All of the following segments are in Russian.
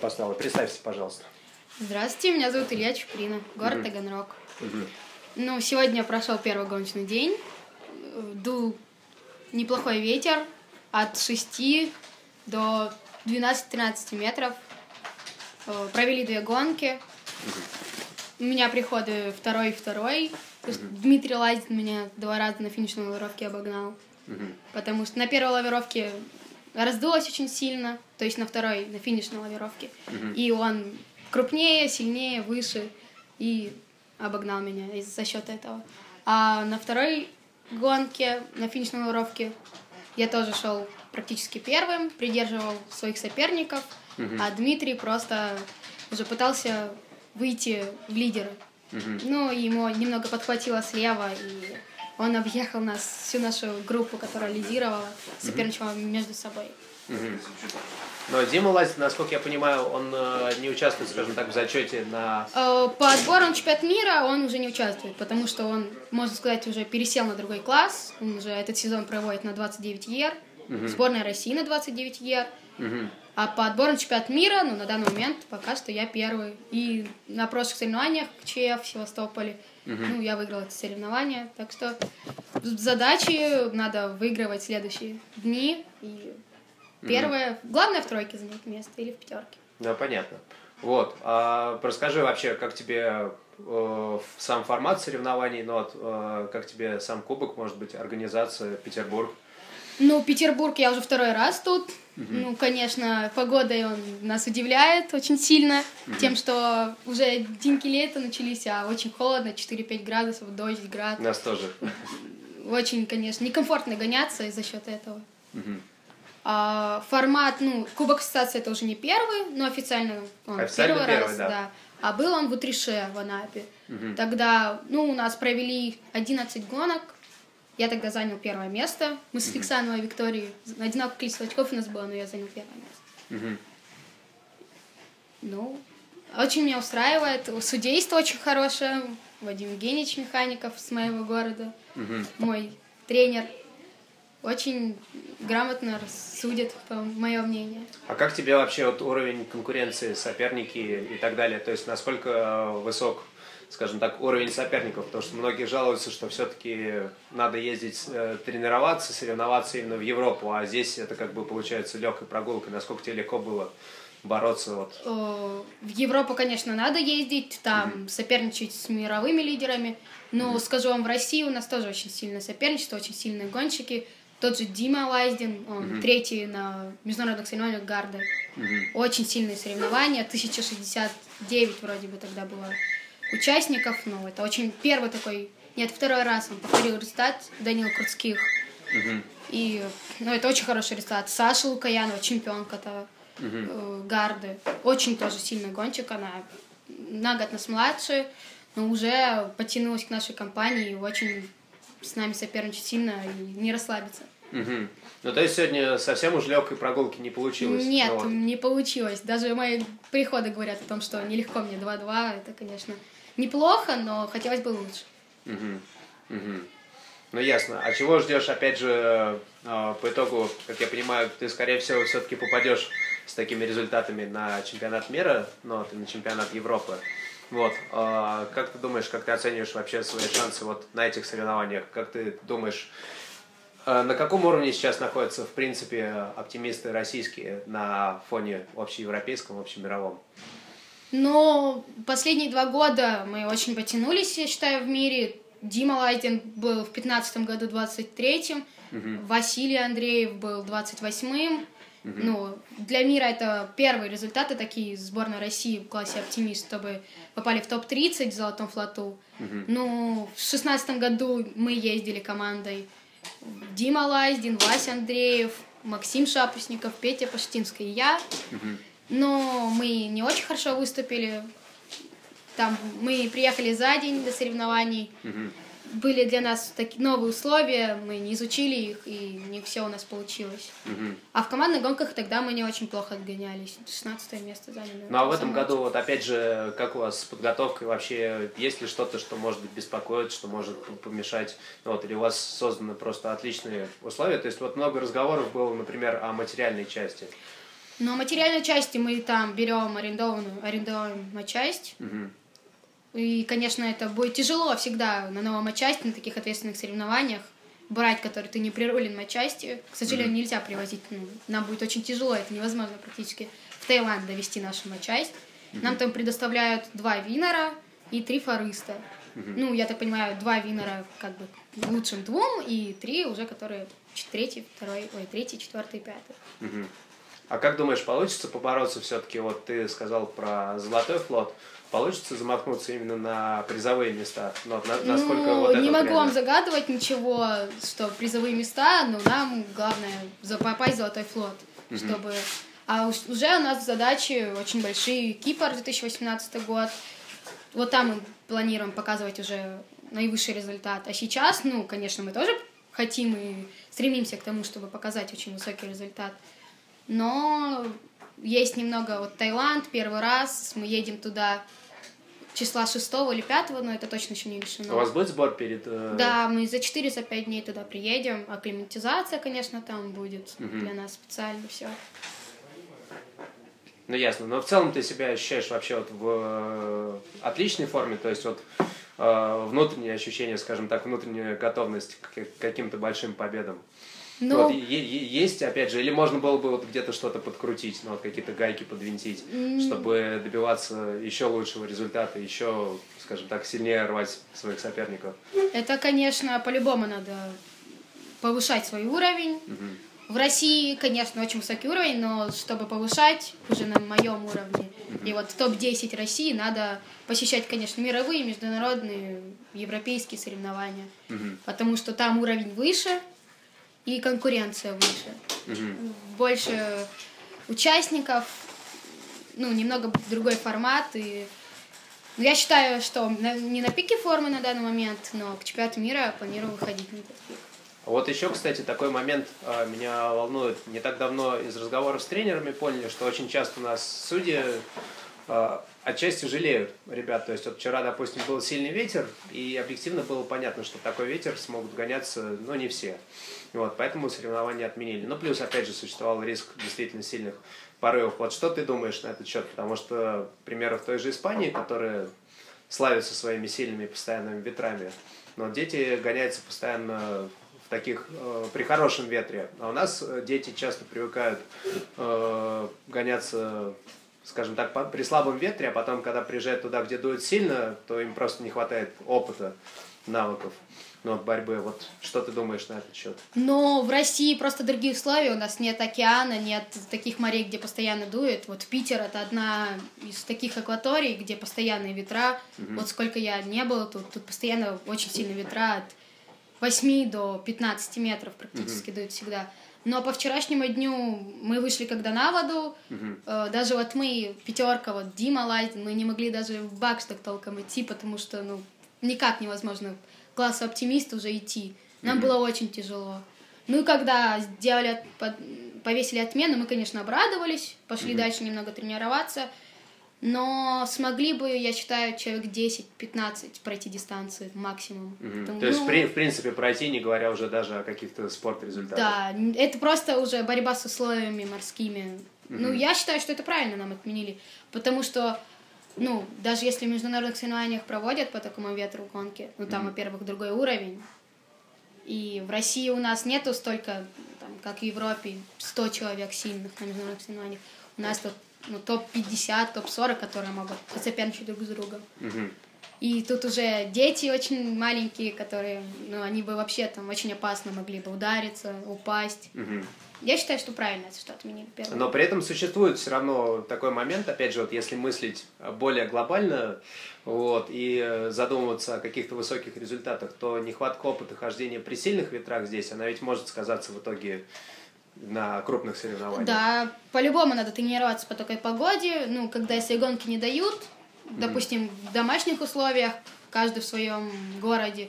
поставила. Представься, пожалуйста. Здравствуйте, меня зовут Илья Чуприна, город Мгм. Таганрог. Мгм. Ну, сегодня прошел первый гоночный день. Дул неплохой ветер от 6 до 12-13 метров. Э, Провели две гонки. У меня приходы второй и второй. То есть Дмитрий Лазин меня два раза на финишной лавировке обогнал. Мгм. Потому что на первой лавировке раздулось очень сильно, то есть на второй, на финишной лавировке. Мгм. И он крупнее, сильнее, выше и обогнал меня за счет этого. А на второй гонке, на финишной лавировке, я тоже шел практически первым, придерживал своих соперников, Мгм. а Дмитрий просто уже пытался выйти в лидеры. Мгм. Ну, ему немного подхватило слева, и он объехал нас, всю нашу группу, которая лидировала, соперничала между собой. Мгм. Но Дима Лазин, насколько я понимаю, он э, не участвует, скажем так, в зачете на... Э, По отбору на чемпионат мира он уже не участвует, потому что он, можно сказать, уже пересел на другой класс. Он уже этот сезон проводит на 29 ЕР, сборная России на 29 ЕР. Мгм. А по отбору на чемпионат мира, ну, на данный момент пока что я первый. И на прошлых соревнованиях ЧФ в Севастополе, ну, я выиграла это соревнование. Так что задачи надо выигрывать следующие дни. И первое, главное в тройке занять место или в пятерке. Да, понятно. Вот. А расскажи вообще, как тебе э, сам формат соревнований, ну вот, э, как тебе сам кубок, может быть, организация, Петербург? Ну, Петербург я уже второй раз тут. Ну, конечно, погодой он нас удивляет очень сильно. Тем, что уже деньки лета начались, а очень холодно, 4-5 градусов, дождь, град. Нас тоже. Очень, конечно, некомфортно гоняться из-за счет этого. Мгм. А, формат, ну, Кубок Ассоциации это уже не первый, но официально он Официально первый, первый, раз, да. А был он в Утрише, в Анапе. Мгм. Тогда, ну, у нас провели 11 гонок. Я тогда занял первое место. Мы с Александровой и Викторией, одинаковое количество очков у нас было, но я занял первое место. Ну, очень меня устраивает. Судейство очень хорошее. Вадим Евгеньевич Механиков с моего города. Мой тренер. Очень грамотно судит, по мое мнение. А как тебе вообще вот уровень конкуренции, соперники и так далее? То есть насколько э, высок, скажем так, уровень соперников? Потому что многие жалуются, что все-таки надо ездить э, тренироваться, соревноваться именно в Европу, а здесь это как бы получается легкой прогулкой. Насколько тебе легко было бороться вот? Э, В Европу, конечно, надо ездить, там соперничать с мировыми лидерами. Но скажу вам, в России у нас тоже очень сильное соперничество, очень сильные гонщики. Тот же Дима Лайздин, он третий на международных соревнованиях Гарда. Мгм. Очень сильные соревнования, 1069 вроде бы тогда было участников. Ну, это очень первый такой, нет, второй раз он повторил результат Данила Крутских. Мгм. И, ну, это очень хороший результат. Саша Лукаянова, чемпионка-то э, Гарды. Очень тоже сильный гонщик. Она на год нас младше, но уже потянулась к нашей компании и очень с нами соперничать сильно и не расслабиться. Мгм. Ну, то есть сегодня совсем уж легкой прогулки не получилось? Нет, Ну, вот. не получилось. Даже мои приходы говорят о том, что нелегко мне 2-2. Это, конечно, неплохо, но хотелось бы лучше. Мгм. Мгм. Ну ясно. А чего ждешь, опять же, э, по итогу, как я понимаю, ты, скорее всего, все-таки попадешь с такими результатами на чемпионат мира, вот, и на чемпионат Европы. Вот. А Как ты думаешь, как ты оцениваешь вообще свои шансы вот на этих соревнованиях? Как ты думаешь, э, на каком уровне сейчас находятся, в принципе, оптимисты российские на фоне общеевропейском, общемировом? Но последние два года мы очень потянулись, я считаю, в мире. Дима Лайден был в 15 году 23-м, Василий Андреев был 28-м. Ну, для мира это первые результаты такие сборной России в классе оптимист, чтобы попали в топ-30 в Золотом флоту. Ну, в 16 году мы ездили командой Дима Лайздин, Вася Андреев, Максим Шапусников, Петя Паштинский и я. Но мы не очень хорошо выступили. Там мы приехали за день до соревнований. Были для нас такие новые условия, мы не изучили их, и не все у нас получилось. Мгм. А в командных гонках тогда мы не очень плохо отгонялись. 16 место заняли. Ну а в этом году, вот опять же, как у вас с подготовкой вообще, есть ли что-то, что может быть беспокоит, что может помешать, вот, или у вас созданы просто отличные условия? То есть вот много разговоров было, например, о материальной части. Но материальной части мы там берем арендованную, арендуем матчасть. И, конечно, это будет тяжело всегда на новом матчасти, на таких ответственных соревнованиях брать, который ты не прирулен матчасти. К сожалению, нельзя привозить. Ну, нам будет очень тяжело, это невозможно практически в Таиланд довести нашу матчасть. Нам там предоставляют два винера и три форыста. Ну, я так понимаю, два винера как бы лучшим двум, и три уже, которые третий, второй, ой, третий, четвертый, пятый. А как думаешь, получится побороться все-таки? Вот ты сказал про золотой флот. Получится замахнуться именно на призовые места? Ну, на, насколько ну, вот не могу реально? вам загадывать ничего, что призовые места, но нам главное попасть в золотой флот, угу. чтобы... А уже у нас задачи очень большие. Кипр 2018 год. Вот там мы планируем показывать уже наивысший результат. А сейчас, ну, конечно, мы тоже хотим и стремимся к тому, чтобы показать очень высокий результат. Но есть немного вот Таиланд, первый раз, мы едем туда числа 6 или 5, но это точно еще не решено. У вас будет сбор перед... Э... Да, мы за 4-5 дней туда приедем. Акклиматизация, конечно, там будет угу. для нас специально все. Ну, ясно. Но в целом ты себя ощущаешь вообще вот в э, отличной форме, то есть вот э, внутреннее ощущение, скажем так, внутренняя готовность к каким-то большим победам. Ну, вот, есть, опять же, или можно было бы вот где-то что-то подкрутить, ну, вот какие-то гайки подвинтить, чтобы добиваться еще лучшего результата, еще, скажем так, сильнее рвать своих соперников. Это, конечно, по-любому надо повышать свой уровень. Угу. В России, конечно, очень высокий уровень, но чтобы повышать уже на моем уровне, угу. и вот в топ-10 России надо посещать, конечно, мировые, международные, европейские соревнования, угу. потому что там уровень выше, и конкуренция выше. Угу. Больше участников, ну, немного другой формат. И ну, я считаю, что не на пике формы на данный момент, но к чемпионату мира планирую выходить на этот пик. Вот еще, кстати, такой момент а, меня волнует. Не так давно из разговоров с тренерами поняли, что очень часто у нас судьи отчасти жалеют ребят. То есть вот вчера, допустим, был сильный ветер, и объективно было понятно, что такой ветер смогут гоняться, но не все. Вот, поэтому соревнования отменили. Ну, плюс, опять же, существовал риск действительно сильных порывов. Вот что ты думаешь на этот счет? Потому что примеров той же Испании, которая славится своими сильными постоянными ветрами, но дети гоняются постоянно в таких э, при хорошем ветре. А у нас э, дети часто привыкают э, гоняться скажем так, при слабом ветре, а потом, когда приезжают туда, где дует сильно, то им просто не хватает опыта, навыков ну, от борьбы. Вот что ты думаешь на этот счет? Ну, в России просто другие условия. У нас нет океана, нет таких морей, где постоянно дует. Вот Питер это одна из таких акваторий, где постоянные ветра. Угу. Вот сколько я не было тут, тут постоянно очень сильные ветра от 8 до 15 метров практически угу. дует всегда. Но по вчерашнему дню мы вышли когда на воду, э, даже вот мы, пятерка, вот Дима Лайден, мы не могли даже в Баксток толком идти, потому что, ну, никак невозможно классу оптимист уже идти. Нам mm-hmm. было очень тяжело. Ну и когда сделали, повесили отмену, мы, конечно, обрадовались, пошли mm-hmm. дальше немного тренироваться, но смогли бы, я считаю, человек 10-15 пройти дистанции максимум. Mm-hmm. Потому, То есть, ну, в принципе, пройти, не говоря уже даже о каких-то спорт-результатах. Да, это просто уже борьба с условиями морскими. Mm-hmm. Ну, я считаю, что это правильно нам отменили, потому что ну, даже если в международных соревнованиях проводят по такому ветру гонки, ну, там, mm-hmm. во-первых, другой уровень. И в России у нас нету столько, там, как в Европе, 100 человек сильных на международных соревнованиях. У нас тут ну, топ-50, топ-40, которые могут соперничать друг с другом. И тут уже дети очень маленькие, которые, ну, они бы вообще там очень опасно могли бы удариться, упасть. Угу. Я считаю, что правильно, что отменили первый. Но при этом существует все равно такой момент, опять же, вот если мыслить более глобально, вот, и задумываться о каких-то высоких результатах, то нехватка опыта хождения при сильных ветрах здесь, она ведь может сказаться в итоге на крупных соревнованиях. Да, по-любому надо тренироваться по такой погоде. Ну, когда если гонки не дают, допустим, в домашних условиях, каждый в своем городе,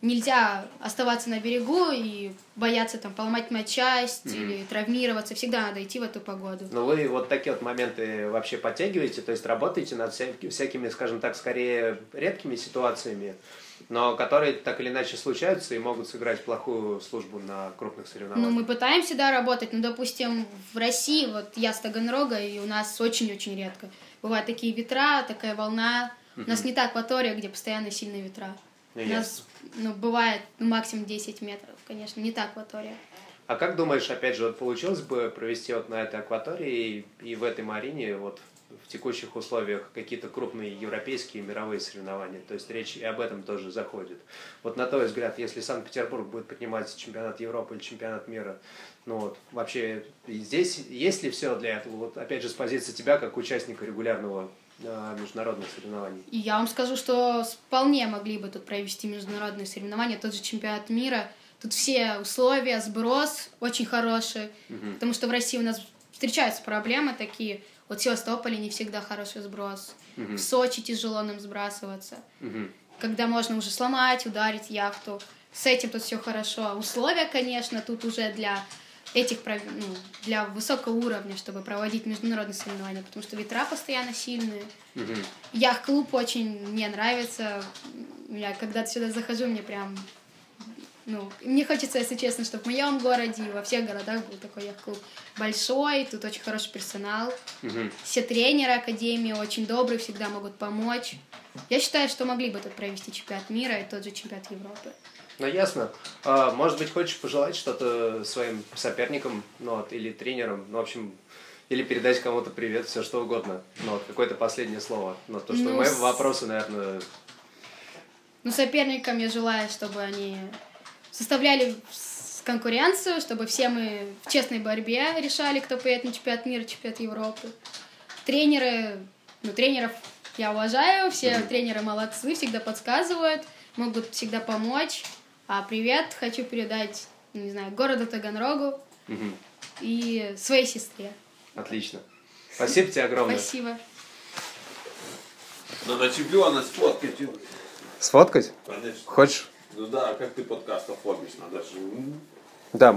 нельзя оставаться на берегу и бояться там поломать матчасть mm-hmm. или травмироваться. Всегда надо идти в эту погоду. Но вы вот такие вот моменты вообще подтягиваете, то есть работаете над всякими, скажем так, скорее редкими ситуациями, но которые так или иначе случаются и могут сыграть плохую службу на крупных соревнованиях. Ну, мы пытаемся, да, работать, но, допустим, в России, вот я с Таганрога, и у нас очень-очень редко. Бывают такие ветра, такая волна. У нас не та акватория, где постоянно сильные ветра. Ну, у нас ну, бывает ну, максимум 10 метров, конечно, не та акватория. А как думаешь, опять же, вот получилось бы провести вот на этой акватории и, и в этой марине вот в текущих условиях какие-то крупные европейские мировые соревнования. То есть речь и об этом тоже заходит. Вот на твой взгляд, если Санкт-Петербург будет поднимать чемпионат Европы или чемпионат мира, ну вот вообще здесь есть ли все для этого? Вот опять же с позиции тебя как участника регулярного а, международных соревнований. И я вам скажу, что вполне могли бы тут провести международные соревнования, тот же чемпионат мира. Тут все условия, сброс очень хороший, угу. потому что в России у нас встречаются проблемы такие – вот в Севастополе не всегда хороший сброс. Угу. В Сочи тяжело нам сбрасываться. Угу. Когда можно уже сломать, ударить яхту. С этим тут все хорошо. Условия, конечно, тут уже для этих ну, для высокого уровня, чтобы проводить международные соревнования, потому что ветра постоянно сильные. Угу. Яхт-клуб очень мне нравится. Я когда сюда захожу, мне прям ну, мне хочется, если честно, чтобы в моем городе и во всех городах был такой яхт-клуб большой, тут очень хороший персонал. Угу. Все тренеры Академии очень добрые, всегда могут помочь. Я считаю, что могли бы тут провести чемпионат мира и тот же чемпионат Европы. Ну, ясно. А, может быть, хочешь пожелать что-то своим соперникам, ну, вот, или тренерам, ну, в общем, или передать кому-то привет, все что угодно. Ну, вот, какое-то последнее слово. Но то, что ну, мои с... вопросы, наверное... Ну, соперникам я желаю, чтобы они составляли конкуренцию, чтобы все мы в честной борьбе решали, кто поедет на чемпионат мира, чемпионат Европы. Тренеры, ну, тренеров я уважаю, все тренеры молодцы, всегда подсказывают, могут всегда помочь. А привет хочу передать, не знаю, городу Таганрогу mm-hmm. и своей сестре. Отлично. Спасибо тебе огромное. Спасибо. Надо чемпиона сфоткать. Сфоткать? Конечно. Хочешь? Ну да, как ты подкаст оформишь, надо же... Да,